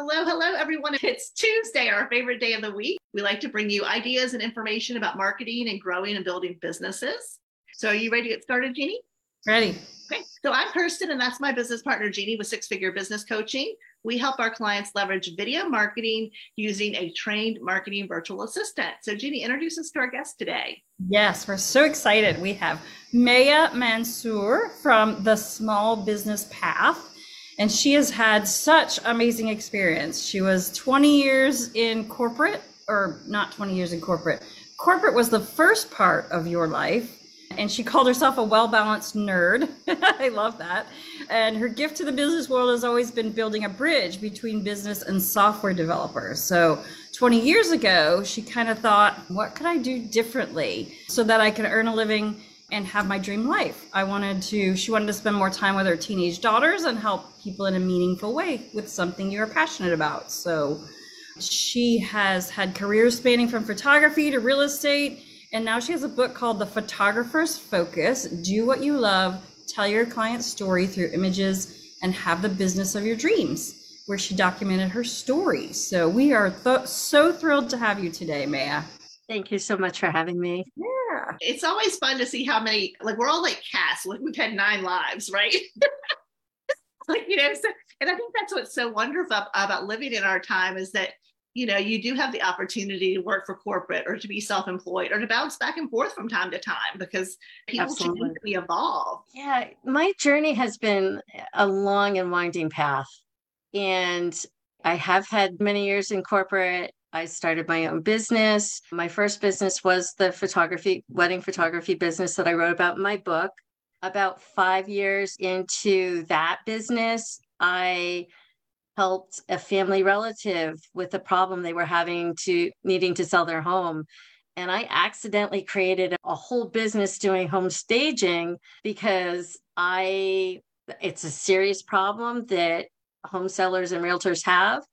Hello, hello, everyone. It's Tuesday, our favorite day of the week. We like to bring you ideas and information about marketing and growing and building businesses. So, are you ready to get started, Jeannie? Ready. Okay. So, I'm Kirsten, and that's my business partner, Jeannie, with Six Figure Business Coaching. We help our clients leverage video marketing using a trained marketing virtual assistant. So, Jeannie, introduce us to our guest today. Yes, we're so excited. We have Maya Manseau from the Small Business Path and she has had such amazing experience. She was 20 years in corporate, or not 20 years in corporate. Corporate was the first part of your life, and she called herself a well balanced nerd. I love that. And her gift to the business world has always been building a bridge between business and software developers. So 20 years ago, she kind of thought, what could I do differently so that I can earn a living and have my dream life. I wanted to, she wanted to spend more time with her teenage daughters and help people in a meaningful way with something you're passionate about. So she has had careers spanning from photography to real estate. And now she has a book called The Photographer's Focus Do What You Love, Tell Your Client's Story Through Images, and Have the Business of Your Dreams, where she documented her story. So we are th- so thrilled to have you today, Maya. Thank you so much for having me. Yeah. It's always fun to see how many, like, we're all like cast. Like, we've had nine lives, right? like, you know, so, and I think that's what's so wonderful about living in our time is that, you know, you do have the opportunity to work for corporate or to be self employed or to bounce back and forth from time to time because people Absolutely. change and evolve. Yeah. My journey has been a long and winding path. And I have had many years in corporate I started my own business. My first business was the photography, wedding photography business that I wrote about in my book. About five years into that business, I helped a family relative with a problem they were having to needing to sell their home. And I accidentally created a whole business doing home staging because I, it's a serious problem that home sellers and realtors have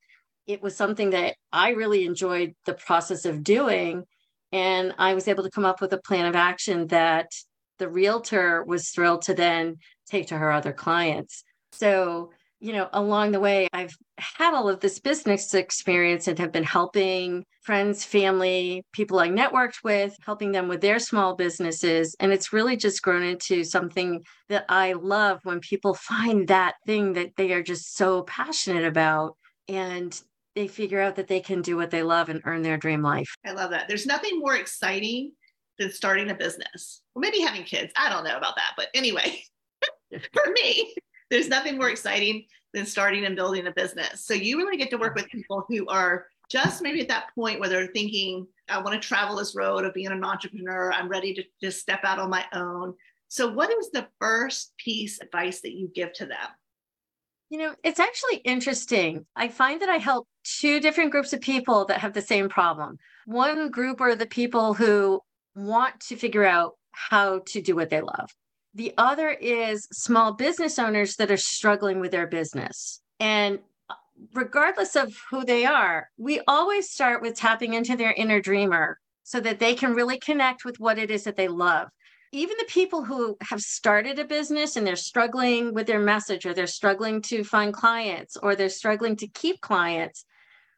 it was something that I really enjoyed the process of doing. And I was able to come up with a plan of action that the realtor was thrilled to then take to her other clients. So, you know, along the way, I've had all of this business experience and have been helping friends, family, people I networked with, helping them with their small businesses. And it's really just grown into something that I love when people find that thing that they are just so passionate about and they figure out that they can do what they love and earn their dream life. I love that. There's nothing more exciting than starting a business. Or maybe having kids. I don't know about that. But anyway, for me, there's nothing more exciting than starting and building a business. So you really get to work with people who are just maybe at that point where they're thinking, I want to travel this road of being an entrepreneur. I'm ready to just step out on my own. So, what is the first piece of advice that you give to them? You know, it's actually interesting. I find that I help two different groups of people that have the same problem. One group are the people who want to figure out how to do what they love. The other is small business owners that are struggling with their business. And uh, regardless of who they are, we always start with tapping into their inner dreamer so that they can really connect with what it is that they love even the people who have started a business and they're struggling with their message or they're struggling to find clients or they're struggling to keep clients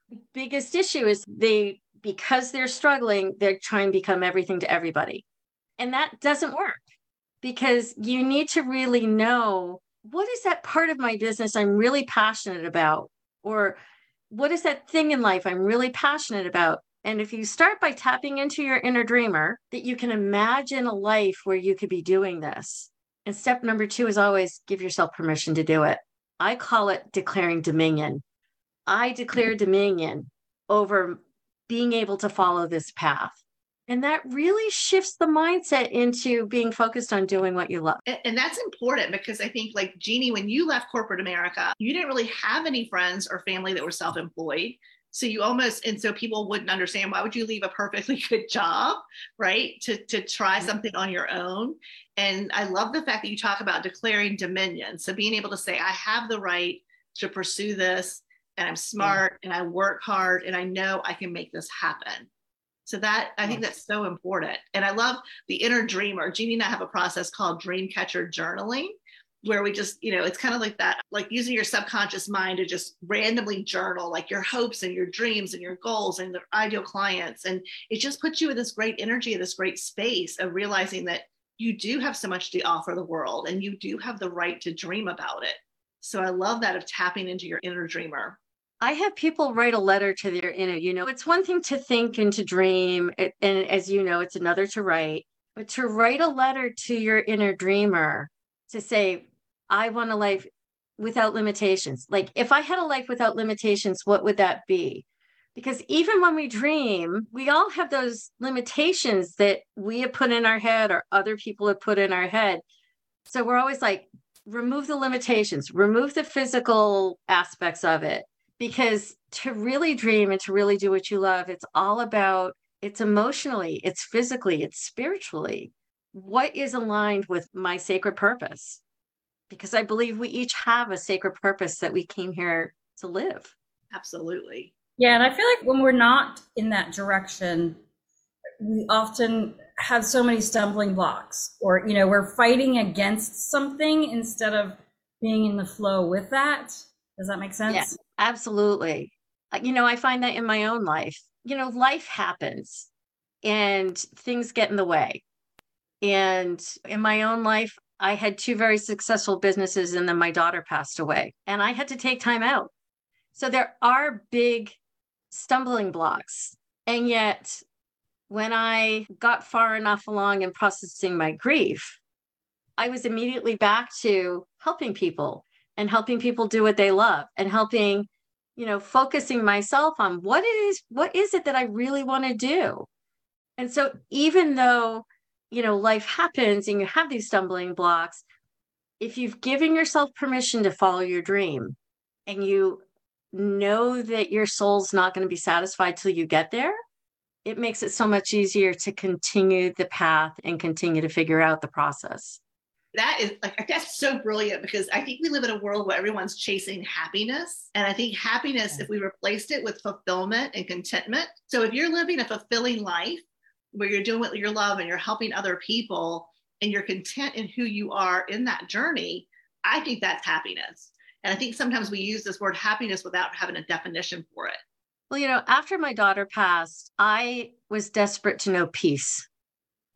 the biggest issue is they because they're struggling they're trying to become everything to everybody. And that doesn't work because you need to really know what is that part of my business i'm really passionate about? Or what is that thing in life i'm really passionate about and if you start by tapping into your inner dreamer, that you can imagine a life where you could be doing this. And step number two is always give yourself permission to do it. I call it declaring dominion. I declare dominion over being able to follow this path. And that really shifts the mindset into being focused on doing what you love. And that's important because I think, like Jeannie, when you left corporate America, you didn't really have any friends or family that were self employed. So you almost, and so people wouldn't understand why would you leave a perfectly good job, right? To, to try something on your own. And I love the fact that you talk about declaring dominion. So being able to say, I have the right to pursue this and I'm smart and I work hard and I know I can make this happen. So that I think that's so important. And I love the inner dreamer. Jeannie and I have a process called dream catcher journaling. Where we just, you know, it's kind of like that, like using your subconscious mind to just randomly journal like your hopes and your dreams and your goals and the ideal clients. And it just puts you in this great energy, this great space of realizing that you do have so much to offer the world and you do have the right to dream about it. So I love that of tapping into your inner dreamer. I have people write a letter to their inner, you know, it's one thing to think and to dream. And as you know, it's another to write, but to write a letter to your inner dreamer to say, I want a life without limitations. Like if I had a life without limitations, what would that be? Because even when we dream, we all have those limitations that we have put in our head or other people have put in our head. So we're always like, remove the limitations, remove the physical aspects of it because to really dream and to really do what you love it's all about it's emotionally it's physically it's spiritually what is aligned with my sacred purpose because i believe we each have a sacred purpose that we came here to live absolutely yeah and i feel like when we're not in that direction we often have so many stumbling blocks or you know we're fighting against something instead of being in the flow with that does that make sense yeah. Absolutely. You know, I find that in my own life. You know, life happens and things get in the way. And in my own life, I had two very successful businesses and then my daughter passed away and I had to take time out. So there are big stumbling blocks. And yet, when I got far enough along in processing my grief, I was immediately back to helping people and helping people do what they love and helping you know focusing myself on what is what is it that i really want to do and so even though you know life happens and you have these stumbling blocks if you've given yourself permission to follow your dream and you know that your soul's not going to be satisfied till you get there it makes it so much easier to continue the path and continue to figure out the process that is like that's so brilliant because I think we live in a world where everyone's chasing happiness. And I think happiness, if we replaced it with fulfillment and contentment. So if you're living a fulfilling life where you're doing what you love and you're helping other people and you're content in who you are in that journey, I think that's happiness. And I think sometimes we use this word happiness without having a definition for it. Well, you know, after my daughter passed, I was desperate to know peace.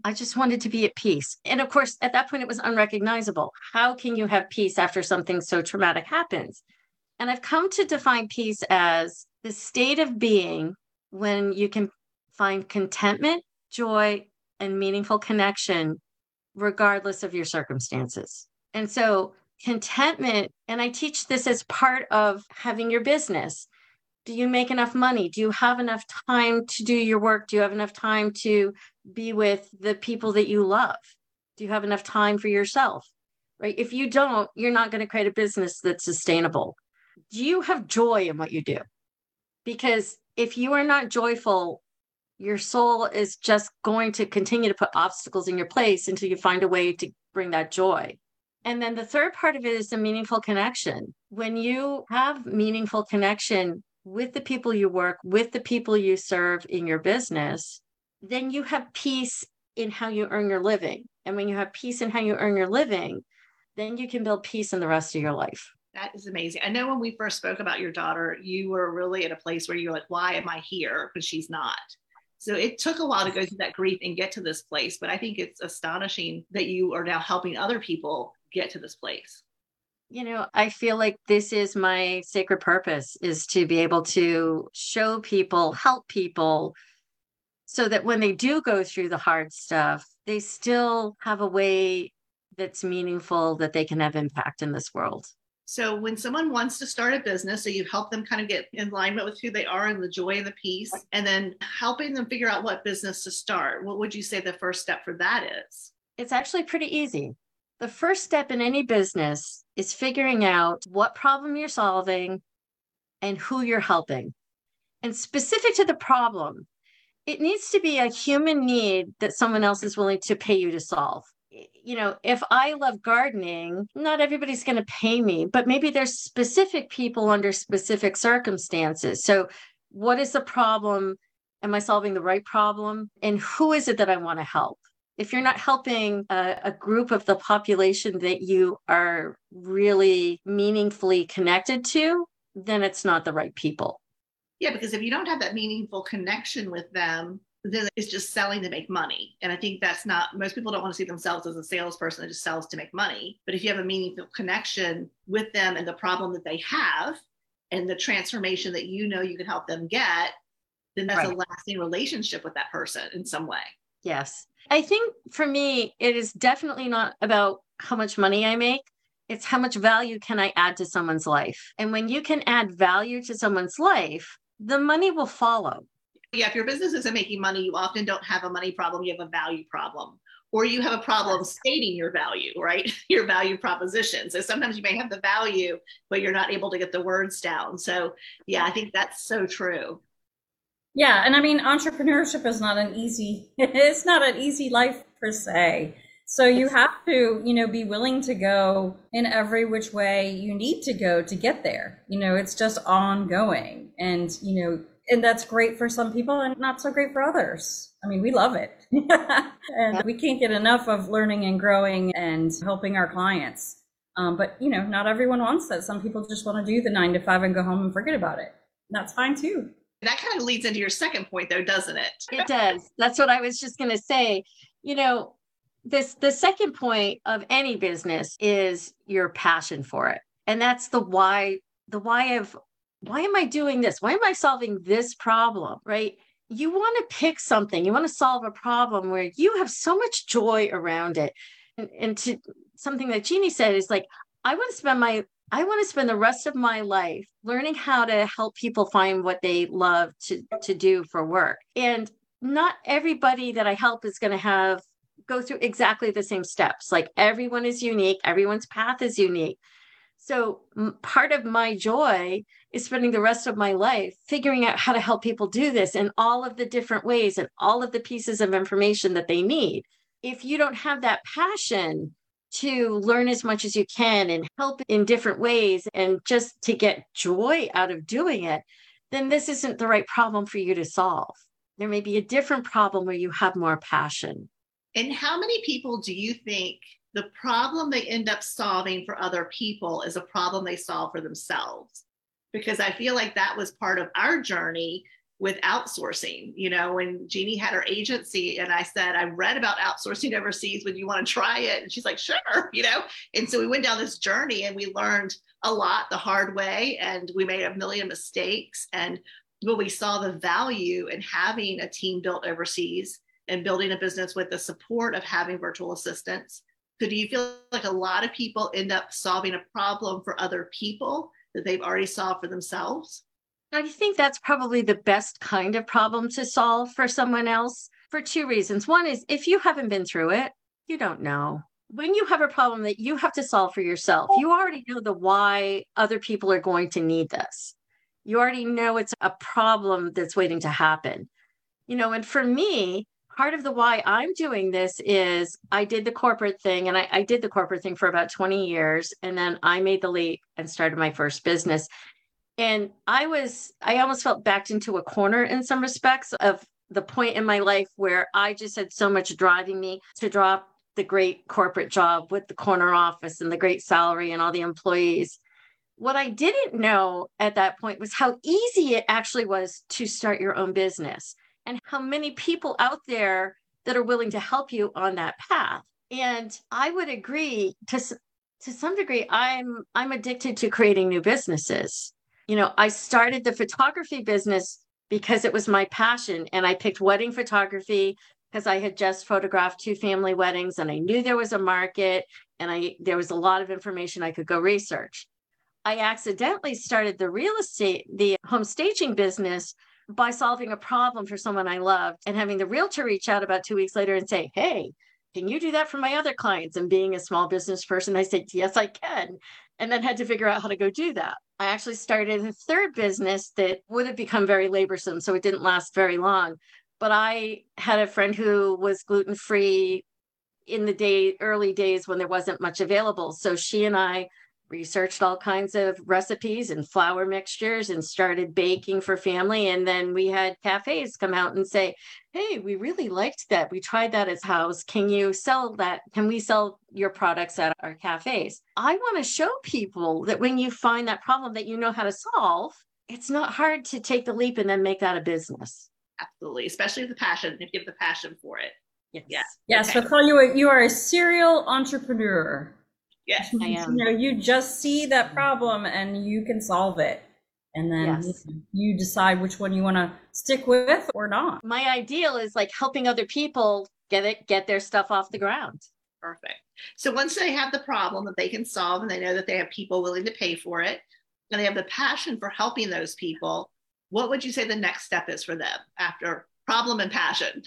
I just wanted to be at peace. And of course, at that point, it was unrecognizable. How can you have peace after something so traumatic happens? And I've come to define peace as the state of being when you can find contentment, joy, and meaningful connection, regardless of your circumstances. And so, contentment, and I teach this as part of having your business. Do you make enough money? Do you have enough time to do your work? Do you have enough time to be with the people that you love? Do you have enough time for yourself? Right? If you don't, you're not going to create a business that's sustainable. Do you have joy in what you do? Because if you are not joyful, your soul is just going to continue to put obstacles in your place until you find a way to bring that joy. And then the third part of it is the meaningful connection. When you have meaningful connection with the people you work, with the people you serve in your business, then you have peace in how you earn your living. And when you have peace in how you earn your living, then you can build peace in the rest of your life. That is amazing. I know when we first spoke about your daughter, you were really at a place where you're like, why am I here? But she's not. So it took a while to go through that grief and get to this place. But I think it's astonishing that you are now helping other people get to this place. You know, I feel like this is my sacred purpose is to be able to show people, help people so that when they do go through the hard stuff, they still have a way that's meaningful that they can have impact in this world. So when someone wants to start a business, so you help them kind of get in alignment with who they are and the joy and the peace, and then helping them figure out what business to start. What would you say the first step for that is? It's actually pretty easy. The first step in any business is figuring out what problem you're solving and who you're helping. And specific to the problem, it needs to be a human need that someone else is willing to pay you to solve you know if i love gardening not everybody's going to pay me but maybe there's specific people under specific circumstances. So what is the problem? Am i solving the right problem? And who is it that i want to help? If you're not helping a, a, group of the population that you are really meaningfully connected to, then it's not the right people. Yeah, because if you don't have that meaningful connection with them, it's just selling to make money. And I think that's not, most people don't want to see themselves as a salesperson that just sells to make money. But if you have a meaningful connection with them and the problem that they have and the transformation that you know you can help them get, then that's right. a lasting relationship with that person in some way. Yes. I think for me, it is definitely not about how much money I make. It's how much value can I add to someone's life. And when you can add value to someone's life, the money will follow. Yeah, if your business isn't making money, you often don't have a money problem, you have a value problem. Or you have a problem stating your value, right? Your value proposition. So sometimes you may have the value, but you're not able to get the words down. So, yeah, I think that's so true. Yeah, and I mean entrepreneurship is not an easy it's not an easy life per se. So you have to, you know, be willing to go in every which way you need to go to get there. You know, it's just ongoing. And, you know, and that's great for some people and not so great for others. I mean, we love it. and we can't get enough of learning and growing and helping our clients. Um, but, you know, not everyone wants that. Some people just want to do the nine to five and go home and forget about it. That's fine too. That kind of leads into your second point, though, doesn't it? it does. That's what I was just going to say. You know, this the second point of any business is your passion for it, and that's the why. The why of why am I doing this? Why am I solving this problem? Right? You want to pick something. You want to solve a problem where you have so much joy around it, and, and to something that Jeannie said is like, I want to spend my I want to spend the rest of my life learning how to help people find what they love to, to do for work. And not everybody that I help is going to have go through exactly the same steps. Like everyone is unique, everyone's path is unique. So m- part of my joy is spending the rest of my life figuring out how to help people do this in all of the different ways and all of the pieces of information that they need. If you don't have that passion, to learn as much as you can and help in different ways and just to get joy out of doing it, then this isn't the right problem for you to solve. There may be a different problem where you have more passion. And how many people do you think the problem they end up solving for other people is a problem they solve for themselves? Because I feel like that was part of our journey with outsourcing. You know, when Jeannie had her agency and I said, I read about outsourcing overseas. Would you want to try it? And she's like, sure, you know. And so we went down this journey and we learned a lot the hard way and we made a million mistakes. And but we saw the value in having a team built overseas and building a business with the support of having virtual assistants. So do you feel like a lot of people end up solving a problem for other people that they've already solved for themselves? I think that's probably the best kind of problem to solve for someone else for two reasons. One is if you haven't been through it, you don't know. When you have a problem that you have to solve for yourself, you already know the why other people are going to need this. You already know it's a problem that's waiting to happen. You know, and for me, part of the why I'm doing this is I did the corporate thing and I, I did the corporate thing for about 20 years. And then I made the leap and started my first business. And I was, I almost felt backed into a corner in some respects of the point in my life where I just had so much driving me to drop the great corporate job with the corner office and the great salary and all the employees. What I didn't know at that point was how easy it actually was to start your own business and how many people out there that are willing to help you on that path. And I would agree to to some degree I'm I'm addicted to creating new businesses you know, I started the photography business because it was my passion. And I picked wedding photography because I had just photographed two family weddings and I knew there was a market and I there was a lot of information I could go research. I accidentally started the real estate, the home staging business by solving a problem for someone I loved and having the realtor reach out about two weeks later and say, Hey, can you do that for my other clients? And being a small business person, I said, Yes, I can. And then had to figure out how to go do that. I actually started a third business that would have become very laborsome, so it didn't last very long. But I had a friend who was gluten free in the day early days when there wasn't much available. So she and I researched all kinds of recipes and flour mixtures and started baking for family. And then we had cafes come out and say, Hey, we really liked that. We tried that as house. Can you sell that? Can we sell your products at our cafes? I want to show people that when you find that problem that you know how to solve, it's not hard to take the leap and then make that a business. Absolutely, especially the passion, if you have the passion for it. Yes. Yeah. Yes. Okay. So call you a, you are a serial entrepreneur. Yes, I am. You know, you just see that problem and you can solve it. And then yes. you decide which one you want to stick with or not. My ideal is like helping other people get it, get their stuff off the ground. Perfect. So once they have the problem that they can solve and they know that they have people willing to pay for it, and they have the passion for helping those people, what would you say the next step is for them after problem and passion?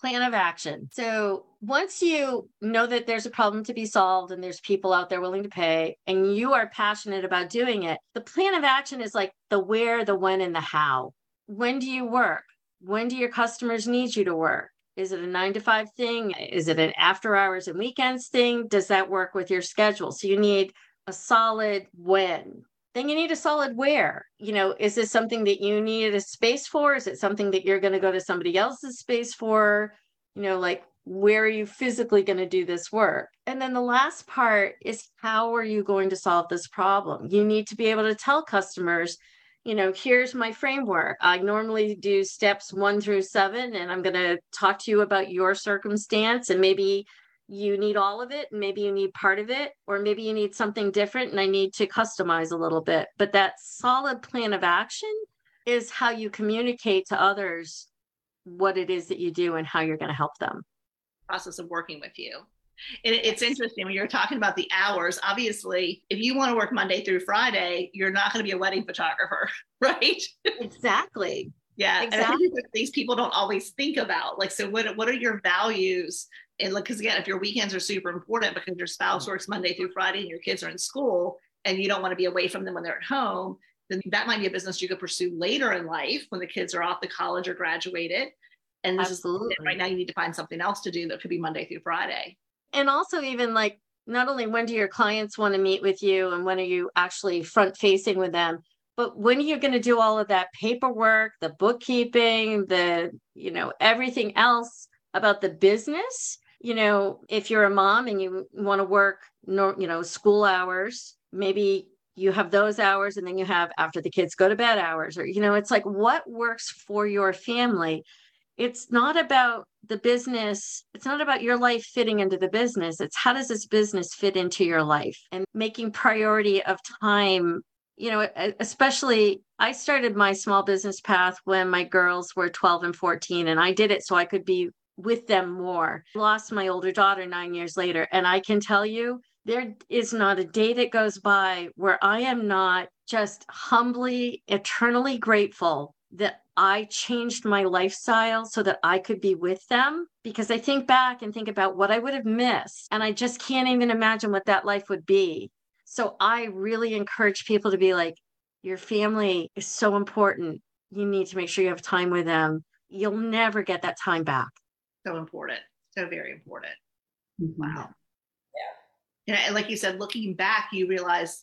Plan of action. So once you know that there's a problem to be solved and there's people out there willing to pay and you are passionate about doing it, the plan of action is like the where, the when, and the how. When do you work? When do your customers need you to work? Is it a nine to five thing? Is it an after hours and weekends thing? Does that work with your schedule? So you need a solid when then you need a solid where. You know, is this something that you need a space for? Is it something that you're going to go to somebody else's space for? You know, like where are you physically going to do this work? And then the last part is how are you going to solve this problem? You need to be able to tell customers, you know, here's my framework. I normally do steps one through seven, and I'm going to talk to you about your circumstance and maybe you need all of it maybe you need part of it or maybe you need something different and i need to customize a little bit. But that solid plan of action is how you communicate to others what it is that you do and how you're going to help them. Process of working with you. And it's interesting when you're talking about the hours obviously if you want to work monday through friday you're not going to be a wedding photographer right? Exactly yeah exactly. these people don't always think about like so what, what are your values and like because again if your weekends are super important because your spouse works monday through friday and your kids are in school and you don't want to be away from them when they're at home then that might be a business you could pursue later in life when the kids are off to college or graduated and this Absolutely. is right now you need to find something else to do that could be monday through friday and also even like not only when do your clients want to meet with you and when are you actually front facing with them but when are you going to do all of that paperwork the bookkeeping the you know everything else about the business you know, if you're a mom and you want to work, you know, school hours, maybe you have those hours and then you have after the kids go to bed hours, or, you know, it's like what works for your family. It's not about the business. It's not about your life fitting into the business. It's how does this business fit into your life and making priority of time you know, especially I started my small business path when my girls were 12 and 14, and I did it so I could be with them more. Lost my older daughter nine years later. And I can tell you, there is not a day that goes by where I am not just humbly, eternally grateful that I changed my lifestyle so that I could be with them. Because I think back and think about what I would have missed. And I just can't even imagine what that life would be. So I really encourage people to be like, your family is so important. You need to make sure you have time with them. You'll never get that time back. So important. So very important. Mm-hmm. wow. Yeah. And like you said looking back you realize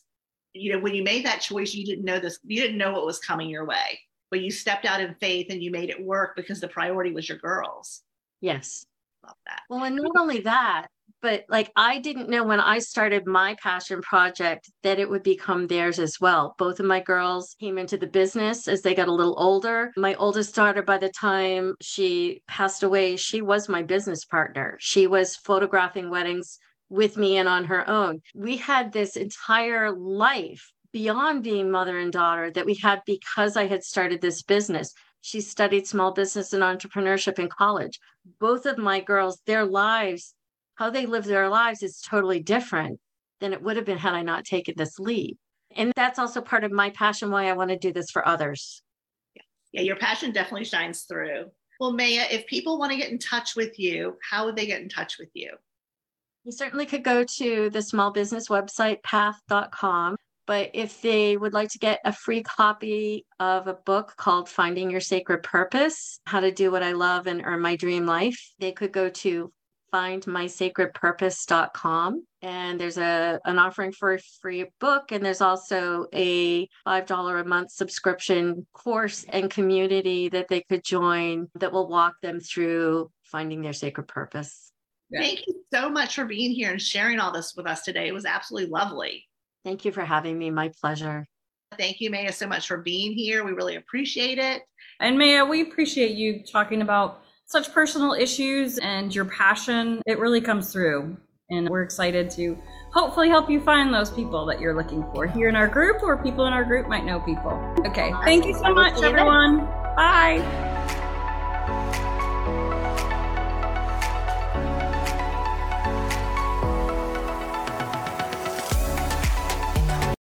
you know when you made that choice you didn't know this you didn't know what was coming your way but you stepped out in faith and you made it work because the priority was your girls. Yes. Love that. Well and not only that but like I didn't know when I started my passion project that it would become theirs as well. Both of my girls came into the business as they got a little older. My oldest daughter, by the time she passed away, she was my business partner. She was photographing weddings with me and on her own. We had this entire life beyond being mother and daughter that we had because I had started this business. She studied small business and entrepreneurship in college. Both of my girls, their lives how they live their lives is totally different than it would have been had I not taken this leap. And that's also part of my passion why I want to do this for others. Yeah, your passion definitely shines through. Well, Maya, if people want to get in touch with you, how would they get in touch with you? You certainly could go to the small business website, path.com. But if they would like to get a free copy of a book called Finding Your Sacred Purpose How to Do What I Love and Earn My Dream Life, they could go to findmysacredpurpose.com and there's a an offering for a free book and there's also a $5 a month subscription course and community that they could join that will walk them through finding their sacred purpose. Yeah. Thank you so much for being here and sharing all this with us today. It was absolutely lovely. Thank you for having me. My pleasure. Thank you, Maya, so much for being here. We really appreciate it. And Maya, we appreciate you talking about such personal issues and your passion. It really comes through. And we're excited to hopefully help you find those people that you're looking for here in our group, or people in our group might know people. Okay. Thank you so much, everyone. Bye.